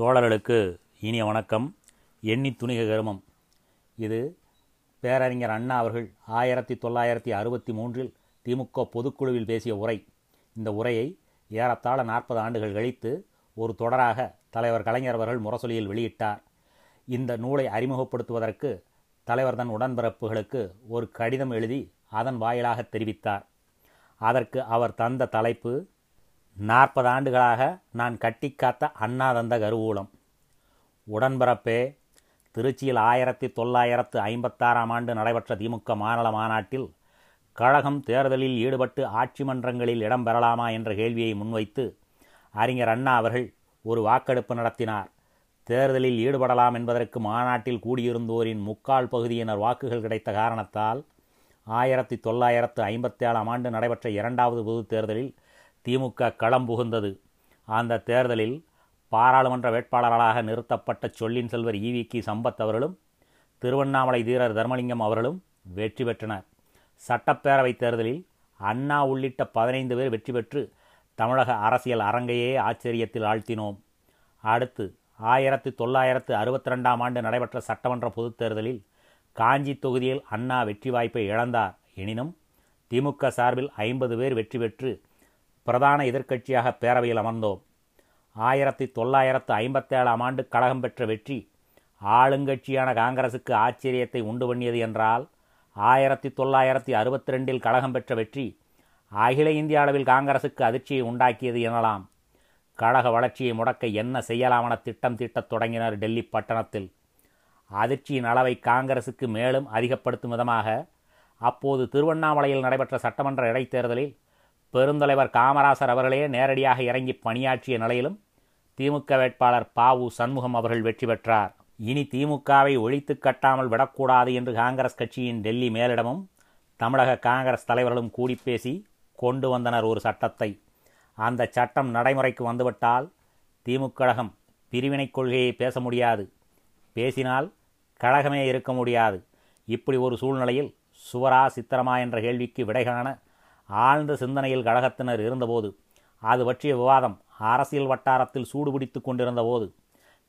தோழர்களுக்கு இனிய வணக்கம். எண்ணி துணிக கருமம். இது பேரறிஞர் அண்ணா அவர்கள் ஆயிரத்தி தொள்ளாயிரத்தி அறுபத்தி மூன்றில் திமுக பொதுக்குழுவில் பேசிய உரை. இந்த உரையை ஏறத்தாழ நாற்பது ஆண்டுகள் கழித்து ஒரு தொடராக தலைவர் கலைஞர் அவர்கள் முரசொலியில் வெளியிட்டார். இந்த நூலை அறிமுகப்படுத்துவதற்கு தலைவர் தன் உடன்பிறப்புகளுக்கு ஒரு கடிதம் எழுதி அதன் வாயிலாக தெரிவித்தார். அதற்கு அவர் தந்த தலைப்பு நாற்பது ஆண்டுகளாக நான் கட்டிக்காத்த அண்ணா தந்த கருவூலம். உடன்பிறப்பே திருச்சியில் ஆயிரத்தி தொள்ளாயிரத்து ஐம்பத்தாறாம் ஆண்டு நடைபெற்ற திமுக மாநில மாநாட்டில் கழகம் தேர்தலில் ஈடுபட்டு ஆட்சி மன்றங்களில் இடம் பெறலாமா என்ற கேள்வியை முன்வைத்து அறிஞர் அண்ணா அவர்கள் ஒரு வாக்கெடுப்பு நடத்தினார். தேர்தலில் ஈடுபடலாம் என்பதற்கு மாநாட்டில் கூடியிருந்தோரின் முக்கால் பகுதியினர் வாக்குகள் கிடைத்த காரணத்தால் ஆயிரத்தி தொள்ளாயிரத்து ஐம்பத்தேழாம் ஆண்டு நடைபெற்ற இரண்டாவது பொதுத் தேர்தலில் திமுக களம் புகுந்தது. அந்த தேர்தலில் பாராளுமன்ற வேட்பாளர்களாக நிறுத்தப்பட்ட சொல்லின் செல்வர் ஈவிக்கு சம்பத் அவர்களும் திருவண்ணாமலை தீரர் தர்மலிங்கம் அவர்களும் வெற்றி பெற்றனர். சட்டப்பேரவைத் தேர்தலில் அண்ணா உள்ளிட்ட பதினைந்து பேர் வெற்றி பெற்று தமிழக அரசியல் அரங்கையே ஆச்சரியத்தில் ஆழ்த்தினோம். அடுத்து ஆயிரத்தி தொள்ளாயிரத்து அறுபத்தி ரெண்டாம் ஆண்டு நடைபெற்ற சட்டமன்ற பொதுத் தேர்தலில் காஞ்சி தொகுதியில் அண்ணா வெற்றி வாய்ப்பை இழந்தார். எனினும் திமுக சார்பில் ஐம்பது பேர் வெற்றி பெற்று பிரதான எதிர்க்கட்சியாக பேரவையில் அமர்ந்தோம். ஆயிரத்தி தொள்ளாயிரத்து ஐம்பத்தேழாம் ஆண்டு கழகம் பெற்ற வெற்றி ஆளுங்கட்சியான காங்கிரசுக்கு ஆச்சரியத்தை உண்டு பண்ணியது என்றால் ஆயிரத்தி தொள்ளாயிரத்தி அறுபத்தி ரெண்டில் கழகம் பெற்ற வெற்றி அகில இந்திய அளவில் காங்கிரசுக்கு அதிர்ச்சியை உண்டாக்கியது எனலாம். கழக வளர்ச்சியை முடக்க என்ன செய்யலாமென திட்டம் தீட்டத் தொடங்கினர் டெல்லி பட்டணத்தில். அதிர்ச்சியின் அளவை காங்கிரசுக்கு மேலும் அதிகப்படுத்தும் விதமாக அப்போது திருவண்ணாமலையில் நடைபெற்ற சட்டமன்ற இடைத்தேர்தலில் பெருந்தலைவர் காமராசர் அவர்களே நேரடியாக இறங்கி பணியாற்றிய நிலையிலும் திமுக வேட்பாளர் பாவு சண்முகம் அவர்கள் வெற்றி பெற்றார். இனி திமுகவை ஒழித்து கட்டாமல் விடக்கூடாது என்று காங்கிரஸ் கட்சியின் டெல்லி மேலிடமும் தமிழக காங்கிரஸ் தலைவர்களும் கூடி பேசி கொண்டு வந்தனர் ஒரு சட்டத்தை. அந்த சட்டம் நடைமுறைக்கு வந்துவிட்டால் திமுக கழகம் பிரிவினை கொள்கையை பேச முடியாது. பேசினால் கழகமே இருக்க முடியாது. இப்படி ஒரு சூழ்நிலையில் சுவரா சித்திரமா என்ற கேள்விக்கு விடைகாண ஆழ்ந்த சிந்தனையில் கழகத்தினர் இருந்தபோது அது பற்றிய விவாதம் அரசியல் வட்டாரத்தில் சூடுபிடித்து கொண்டிருந்த போது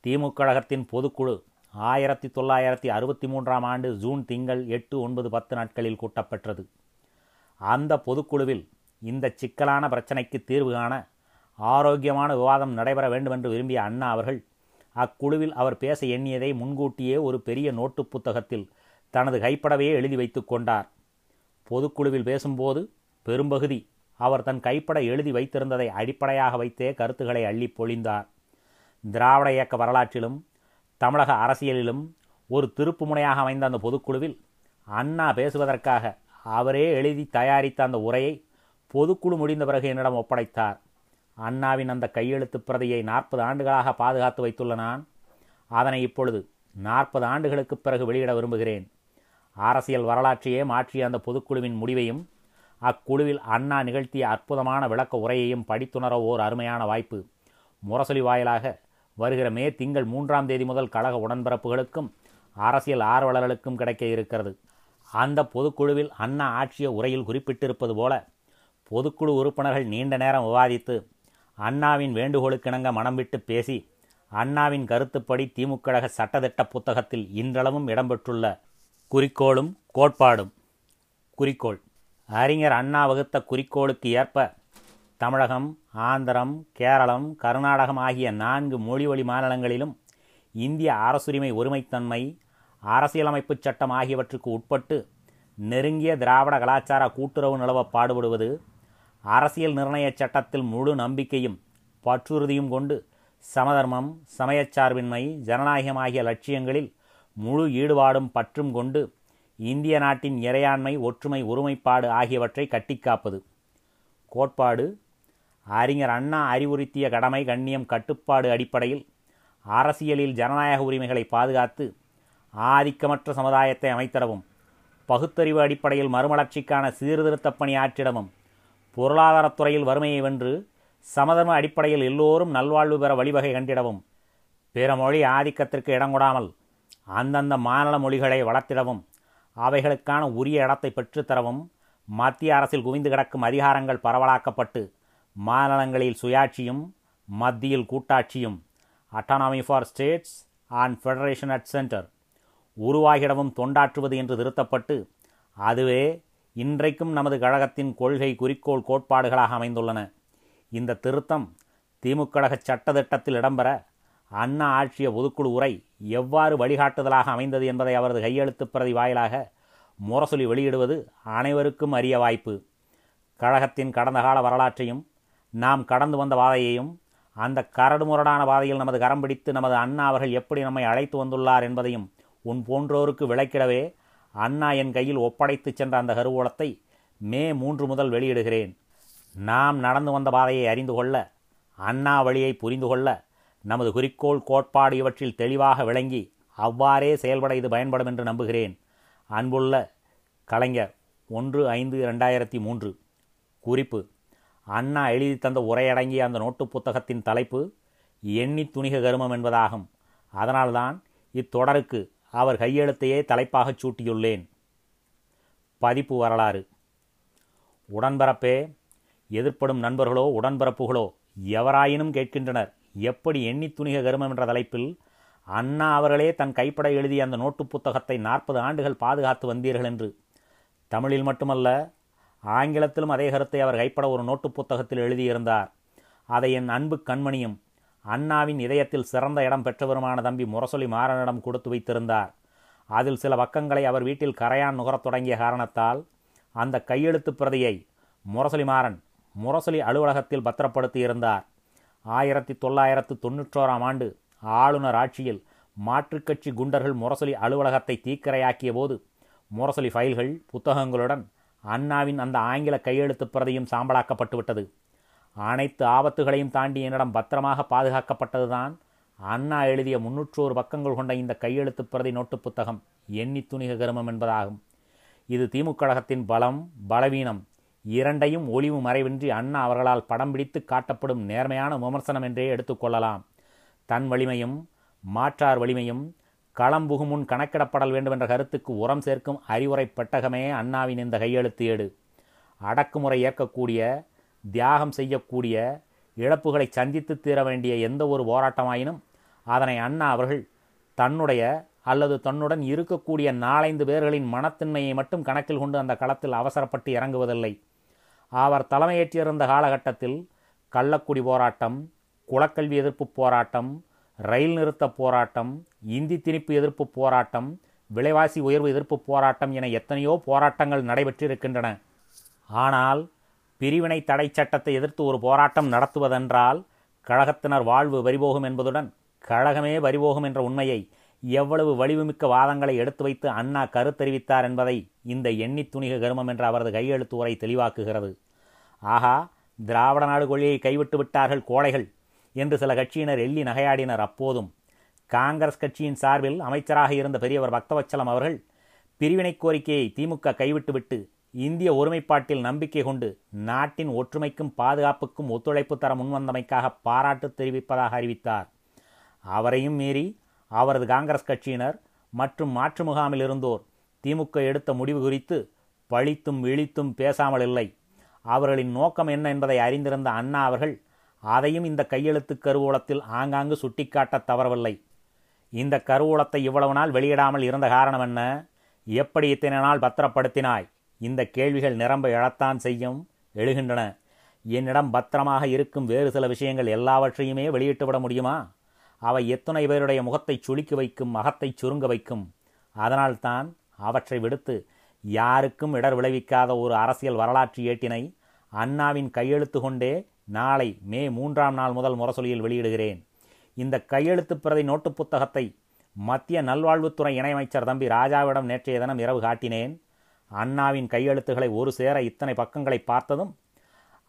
திமுக கழகத்தின் பொதுக்குழு ஆயிரத்தி தொள்ளாயிரத்தி அறுபத்தி மூன்றாம் ஆண்டு ஜூன் திங்கள் எட்டு ஒன்பது பத்து நாட்களில் கூட்டப்பெற்றது. அந்த பொதுக்குழுவில் இந்த சிக்கலான பிரச்சனைக்கு தீர்வு காண ஆரோக்கியமான விவாதம் நடைபெற வேண்டும் என்று விரும்பிய அண்ணா அவர்கள் அக்குழுவில் அவர் பேச எண்ணியதை முன்கூட்டியே ஒரு பெரிய நோட்டு புத்தகத்தில் தனது கைப்படவே எழுதி வைத்து கொண்டார். பொதுக்குழுவில் பேசும்போது பெரும்பகுதி. அவர் தன் கைப்பட எழுதி வைத்திருந்ததை அடிப்படையாக வைத்தே கருத்துக்களை அள்ளி பொழிந்தார். திராவிட இயக்க வரலாற்றிலும் தமிழக அரசியலிலும் ஒரு திருப்பு முனையாக அமைந்த அந்த பொதுக்குழுவில் அண்ணா பேசுவதற்காக அவரே எழுதி தயாரித்த அந்த உரையை பொதுக்குழு முடிந்த பிறகு என்னிடம் ஒப்படைத்தார். அண்ணாவின் அந்த கையெழுத்து பிரதியை நாற்பது ஆண்டுகளாக பாதுகாத்து வைத்துள்ள நான் அதனை இப்பொழுது நாற்பது ஆண்டுகளுக்கு பிறகு வெளியிட விரும்புகிறேன். அரசியல் வரலாற்றையே மாற்றிய அந்த பொதுக்குழுவின் முடிவையும் அக்குழுவில் அண்ணா நிகழ்த்திய அற்புதமான விளக்க உரையையும் படித்துணர ஓர் அருமையான வாய்ப்பு. முரசொலி வாயிலாக வருகிற மே திங்கள் மூன்றாம் தேதி முதல் கழக உடன்பரப்புகளுக்கும் அரசியல் ஆர்வலர்களுக்கும் கிடைக்க இருக்கிறது. அந்த பொதுக்குழுவில் அண்ணா ஆட்சிய உரையில் குறிப்பிட்டிருப்பது போல பொதுக்குழு உறுப்பினர்கள் நீண்ட நேரம் விவாதித்து அண்ணாவின் வேண்டுகோளுக்கிணங்க மனம் விட்டு பேசி அண்ணாவின் கருத்துப்படி திமுக கழக சட்டத்திட்ட புத்தகத்தில் இன்றளவும் இடம்பெற்றுள்ள குறிக்கோளும் கோட்பாடும். குறிக்கோள். அறிஞர் அண்ணா வகுத்த குறிக்கோளுக்கு ஏற்ப தமிழகம் ஆந்திரம் கேரளம் கர்நாடகம் ஆகிய நான்கு மொழிவழி மாநிலங்களிலும் இந்திய அரசுரிமை ஒருமைத்தன்மை அரசியலமைப்பு சட்டம் ஆகியவற்றுக்கு உட்பட்டு நெருங்கிய திராவிட கலாச்சார கூட்டுறவு நிலவ பாடுபடுவது அரசியல் நிர்ணய சட்டத்தில் முழு நம்பிக்கையும் பற்றுறுதியும் கொண்டு சமதர்மம் சமயச்சார்பின்மை ஜனநாயகம் ஆகிய லட்சியங்களில் முழு ஈடுபாடும் பற்றும் கொண்டு இந்திய நாட்டின் இறையாண்மை ஒற்றுமை ஒருமைப்பாடு ஆகியவற்றை கட்டிக்காப்பது. கோட்பாடு அறிஞர் அண்ணா அறிவுறுத்திய கடமை கண்ணியம் கட்டுப்பாடு அடிப்படையில் அரசியலில் ஜனநாயக உரிமைகளை பாதுகாத்து ஆதிக்கமற்ற சமுதாயத்தை அமைத்திடவும் பகுத்தறிவு அடிப்படையில் மறுமலர்ச்சிக்கான சீர்திருத்தப் பணி ஆற்றிடவும் பொருளாதாரத்துறையில் வறுமையை வென்று சமதர்ம அடிப்படையில் எல்லோரும் நல்வாழ்வு பெற வழிவகை கண்டிடவும் பிற மொழி ஆதிக்கத்திற்கு இடங்கொடாமல் அந்தந்த மாநில மொழிகளை வளர்த்திடவும் அவைகளுக்கான உரிய இடத்தை பெற்றுத்தரவும் மத்திய அரசில் குவிந்து கிடக்கும் அதிகாரங்கள் பரவலாக்கப்பட்டு மாநிலங்களில் சுயாட்சியும் மத்தியில் கூட்டாட்சியும் autonomy for states and federation at centre உருவாகிடவும் தொண்டாற்றுவது என்று திருத்தப்பட்டு அதுவே இன்றைக்கும் நமது கழகத்தின் கொள்கை குறிக்கோள் கோட்பாடுகளாக அமைந்துள்ளன. இந்த திருத்தம் திமுக சட்டத்திட்டத்தில் இடம்பெற அண்ணா ஆட்சிய பொதுக்குழு உரை எவ்வாறு வழிகாட்டுதலாக அமைந்தது என்பதை அவரது கையெழுத்துப் பிரதி வாயிலாக முரசொலி வெளியிடுவது அனைவருக்கும் அரிய வாய்ப்பு. கழகத்தின் கடந்த கால வரலாற்றையும் நாம் கடந்து வந்த பாதையையும் அந்த கரடுமுரடான பாதையில் நமது கரம் பிடித்து நமது அண்ணா அவர்கள் எப்படி நம்மை அழைத்து வந்துள்ளார் என்பதையும் உன் போன்றோருக்கு விளக்கிடவே அண்ணா என் கையில் ஒப்படைத்துச் சென்ற அந்த கருவூலத்தை மே மூன்று முதல் வெளியிடுகிறேன். நாம் நடந்து வந்த பாதையை அறிந்து கொள்ள அண்ணா வழியை புரிந்து கொள்ள நமது குறிக்கோள் கோட்பாடு இவற்றில் தெளிவாக விளங்கி அவ்வாறே செயல்பட இது பயன்படும் என்று நம்புகிறேன். அன்புள்ள கலைஞர் ஒன்று ஐந்து ரெண்டாயிரத்தி மூன்று. குறிப்பு. அண்ணா எழுதி தந்த உரையடங்கிய அந்த நோட்டு புத்தகத்தின் தலைப்பு எண்ணி துணிக கருமம் என்பதாகும். அதனால்தான் இத்தொடருக்கு அவர் கையெழுத்தையே தலைப்பாகச் சூட்டியுள்ளேன். பதிப்பு வரலாறு. உடன்பரப்பே எதிர்ப்படும் நண்பர்களோ உடன்பரப்புகளோ எவராயினும் கேட்கின்றனர். எப்படி எண்ணி துணிக கருமம் என்ற தலைப்பில் அண்ணா அவர்களே தன் கைப்பட எழுதிய அந்த நோட்டு புத்தகத்தை நாற்பது ஆண்டுகள் பாதுகாத்து வந்தீர்கள் என்று. தமிழில் மட்டுமல்ல ஆங்கிலத்திலும் அதே கருத்தை அவர் கைப்பட ஒரு நோட்டு புத்தகத்தில் எழுதியிருந்தார். அதை என் அன்பு கண்மணியும் அண்ணாவின் இதயத்தில் சிறந்த இடம் பெற்றவருமான தம்பி முரசொலி மாறனிடம் கொடுத்து வைத்திருந்தார். அதில் சில பக்கங்களை அவர் வீட்டில் கரையான் நுகரத் தொடங்கிய காரணத்தால் அந்த கையெழுத்து பிரதியை முரசொலி மாறன் முரசொலி அலுவலகத்தில் பத்திரப்படுத்தியிருந்தார். ஆயிரத்தி தொள்ளாயிரத்து தொன்னூற்றோராம் ஆண்டு ஆளுநர் ஆட்சியில் மாற்றுக் கட்சி குண்டர்கள் முரசொலி அலுவலகத்தை தீக்கிரையாக்கிய போது முரசொலி ஃபைல்கள் புத்தகங்களுடன் அண்ணாவின் அந்த ஆங்கில கையெழுத்து பிரதியும் சாம்பலாக்கப்பட்டுவிட்டது. அனைத்து ஆபத்துகளையும் தாண்டி என்னிடம் பத்திரமாக பாதுகாக்கப்பட்டதுதான் அண்ணா எழுதிய முன்னூற்றோரு பக்கங்கள் கொண்ட இந்த கையெழுத்து பிரதி நோட்டு புத்தகம். எண்ணி துணிக கருமம் என்பதாகும். இது திமுக கழகத்தின் பலம் பலவீனம் இரண்டையும் ஒளிவு மறைவின்றி அண்ணா அவர்களால் படம் பிடித்து காட்டப்படும் நேர்மையான விமர்சனம் என்றே எடுத்துக்கொள்ளலாம் தன் வலிமையும் மாற்றார் வலிமையும் களம் புகுமுன் கணக்கிடப்படல் வேண்டும் என்ற கருத்துக்கு உரம் சேர்க்கும் அறிவுரை பெட்டகமே அண்ணாவின் இந்த கையெழுத்து ஏடு. அடக்குமுறை ஏற்கக்கூடிய தியாகம் செய்யக்கூடிய இழப்புகளை சந்தித்து தீர வேண்டிய எந்த ஒரு போராட்டமாயினும் அதனை அண்ணா அவர்கள் தன்னுடைய அல்லது தன்னுடன் இருக்கக்கூடிய நாலைந்து பேர்களின் மனத்தின்மையை மட்டும் கணக்கில் கொண்டு அந்த களத்தில் அவசரப்பட்டு இறங்குவதில்லை. அவர் தலைமையேற்றிருந்த காலகட்டத்தில் கள்ளக்குடி போராட்டம் குலக்கல்வி எதிர்ப்பு போராட்டம் ரயில் நிறுத்த போராட்டம் இந்தி திணிப்பு எதிர்ப்பு போராட்டம் விலைவாசி உயர்வு எதிர்ப்பு போராட்டம் என எத்தனையோ போராட்டங்கள் நடைபெற்றிருக்கின்றன. ஆனால் பிரிவினை தடை சட்டத்தை எதிர்த்து ஒரு போராட்டம் நடத்துவதென்றால் கழகத்தினர் வாழ்வு வரிபோகும் என்பதுடன் கழகமே வரிபோகும் என்ற உண்மையை எவ்வளவு வலிவுமிக்க வாதங்களை எடுத்து வைத்து அண்ணா கருத்தறிவித்தார் என்பதை இந்த எண்ணி துணிக கருமம் என்ற அவரது கையெழுத்து உரை தெளிவாக்குகிறது. ஆகா திராவிட நாடு கொள்கையை கைவிட்டு விட்டார்கள் கோழைகள் என்று சில கட்சியினர் எள்ளி நகையாடினர் அப்போதும். காங்கிரஸ் கட்சியின் சார்பில் அமைச்சராக இருந்த பெரியவர் பக்தவச்சலம் அவர்கள் பிரிவினை கோரிக்கையை திமுக கைவிட்டுவிட்டு இந்திய ஒருமைப்பாட்டில் நம்பிக்கை கொண்டு நாட்டின் ஒற்றுமைக்கும் பாதுகாப்புக்கும் ஒத்துழைப்பு தர முன்வந்தமைக்காக பாராட்டு தெரிவிப்பதாக அறிவித்தார். அவரையும் மீறி அவரது காங்கிரஸ் கட்சியினர் மற்றும் மாற்று முகாமில் இருந்தோர் திமுக எடுத்த முடிவு குறித்து பழித்தும் விழித்தும் பேசாமல் இல்லை. அவர்களின் நோக்கம் என்ன என்பதை அறிந்திருந்த அண்ணா அவர்கள் அதையும் இந்த கையெழுத்து கருவூலத்தில் ஆங்காங்கு சுட்டிக்காட்ட தவறவில்லை. இந்த கருவூலத்தை இவ்வளவு நாள் வெளியிடாமல் இருந்த காரணம் என்ன? எப்படி இத்தனை நாள் பத்திரப்படுத்தினாய்? இந்த கேள்விகள் நிரம்ப எழத்தான் செய்யும் எழுகின்றன. என்னிடம் பத்திரமாக இருக்கும் வேறு சில விஷயங்கள் எல்லாவற்றையுமே வெளியிட்டுவிட முடியுமா? அவை எத்தனை பேருடைய முகத்தை சுளிக்க வைக்கும் மகத்தை சுருங்க வைக்கும். அதனால்தான் அவற்றை விடுத்து யாருக்கும் இடர் விளைவிக்காத ஒரு அரசியல் வரலாற்று ஏட்டினை அண்ணாவின் கையெழுத்து கொண்டே நாளை மே மூன்றாம் நாள் முதல் முரசொலியில் வெளியிடுகிறேன். இந்த கையெழுத்து பிரதி நோட்டு புத்தகத்தை மத்திய நல்வாழ்வுத்துறை இணையமைச்சர் தம்பி ராஜாவிடம் நேற்றைய தினம் இரவு காட்டினேன். அண்ணாவின் கையெழுத்துகளை ஒரு சேர இத்தனை பக்கங்களை பார்த்ததும்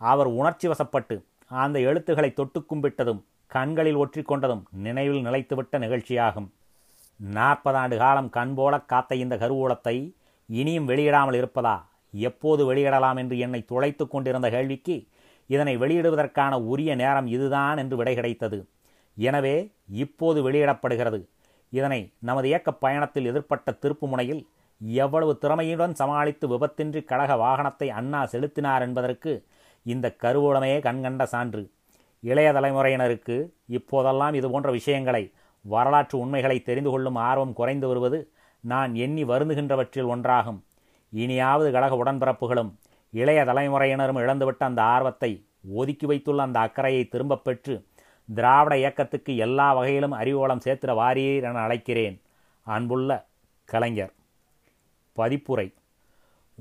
அவர் உணர்ச்சி வசப்பட்டு அந்த எழுத்துக்களை தொட்டு கும்பிட்டதும் கண்களில் ஒற்றிக்கொண்டதும் நினைவில் நிலைத்துவிட்ட நிகழ்ச்சியாகும். நாற்பதாண்டு காலம் கண்போல காத்த இந்த கருவூலத்தை இனியும் வெளியிடாமல் இருப்பதா? எப்போது வெளியிடலாம் என்று என்னை துளைத்து கொண்டிருந்த கேள்விக்கு இதனை வெளியிடுவதற்கான உரிய நேரம் இதுதான் என்று விடை கிடைத்தது. எனவே இப்போது வெளியிடப்படுகிறது. இதனை நமது இயக்க பயணத்தில் எதிர்ப்பட்ட திருப்பு முனையில் எவ்வளவு திறமையுடன் சமாளித்து விபத்தின்றி கழக வாகனத்தை அண்ணா செலுத்தினார் என்பதற்கு இந்த கருவூலமே கண்கண்ட சான்று. இளைய தலைமுறையினருக்கு இப்போதெல்லாம் இது போன்ற விஷயங்களை வரலாற்று உண்மைகளை தெரிந்து கொள்ளும் ஆர்வம் குறைந்து வருவது நான் எண்ணி வருந்துகின்றவற்றில் ஒன்றாகும். இனியாவது கழக உடன்பிறப்புகளும் இளைய தலைமுறையினரும் இழந்துவிட்ட அந்த ஆர்வத்தை ஒதுக்கி வைத்துள்ள அந்த அக்கறையை திரும்பப் பெற்று திராவிட இயக்கத்துக்கு எல்லா வகையிலும் அறிவோளம் சேர்த்திட வாரீர் என அழைக்கிறேன். அன்புள்ள கலைஞர். பதிப்புரை.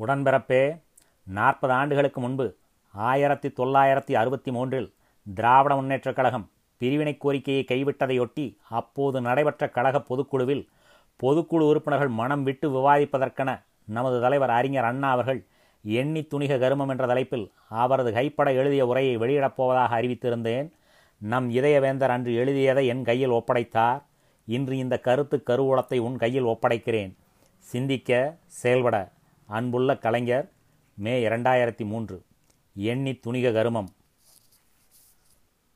உடன்பிறப்பே நாற்பது ஆண்டுகளுக்கு முன்பு ஆயிரத்தி தொள்ளாயிரத்தி அறுபத்தி மூன்றில் திராவிட முன்னேற்றக் கழகம் பிரிவினை கோரிக்கையை கைவிட்டதையொட்டி அப்போது நடைபெற்ற கழக பொதுக்குழுவில் பொதுக்குழு உறுப்பினர்கள் மனம் விட்டு விவாதிப்பதற்கென நமது தலைவர் அறிஞர் அண்ணா அவர்கள் எண்ணி துணிக கருமம் என்ற தலைப்பில் அவரது கைப்பட எழுதிய உரையை வெளியிடப் போவதாக அறிவித்திருந்தேன். நம் இதயவேந்தர் அன்று எழுதியதை என் கையில் ஒப்படைத்தார். இன்று இந்த கருத்து கருவூலத்தை உன் கையில் ஒப்படைக்கிறேன். சிந்திக்க செயல்பட. அன்புள்ள கலைஞர் மே இரண்டாயிரத்தி மூன்று. எண்ணி துணிக கருமம்.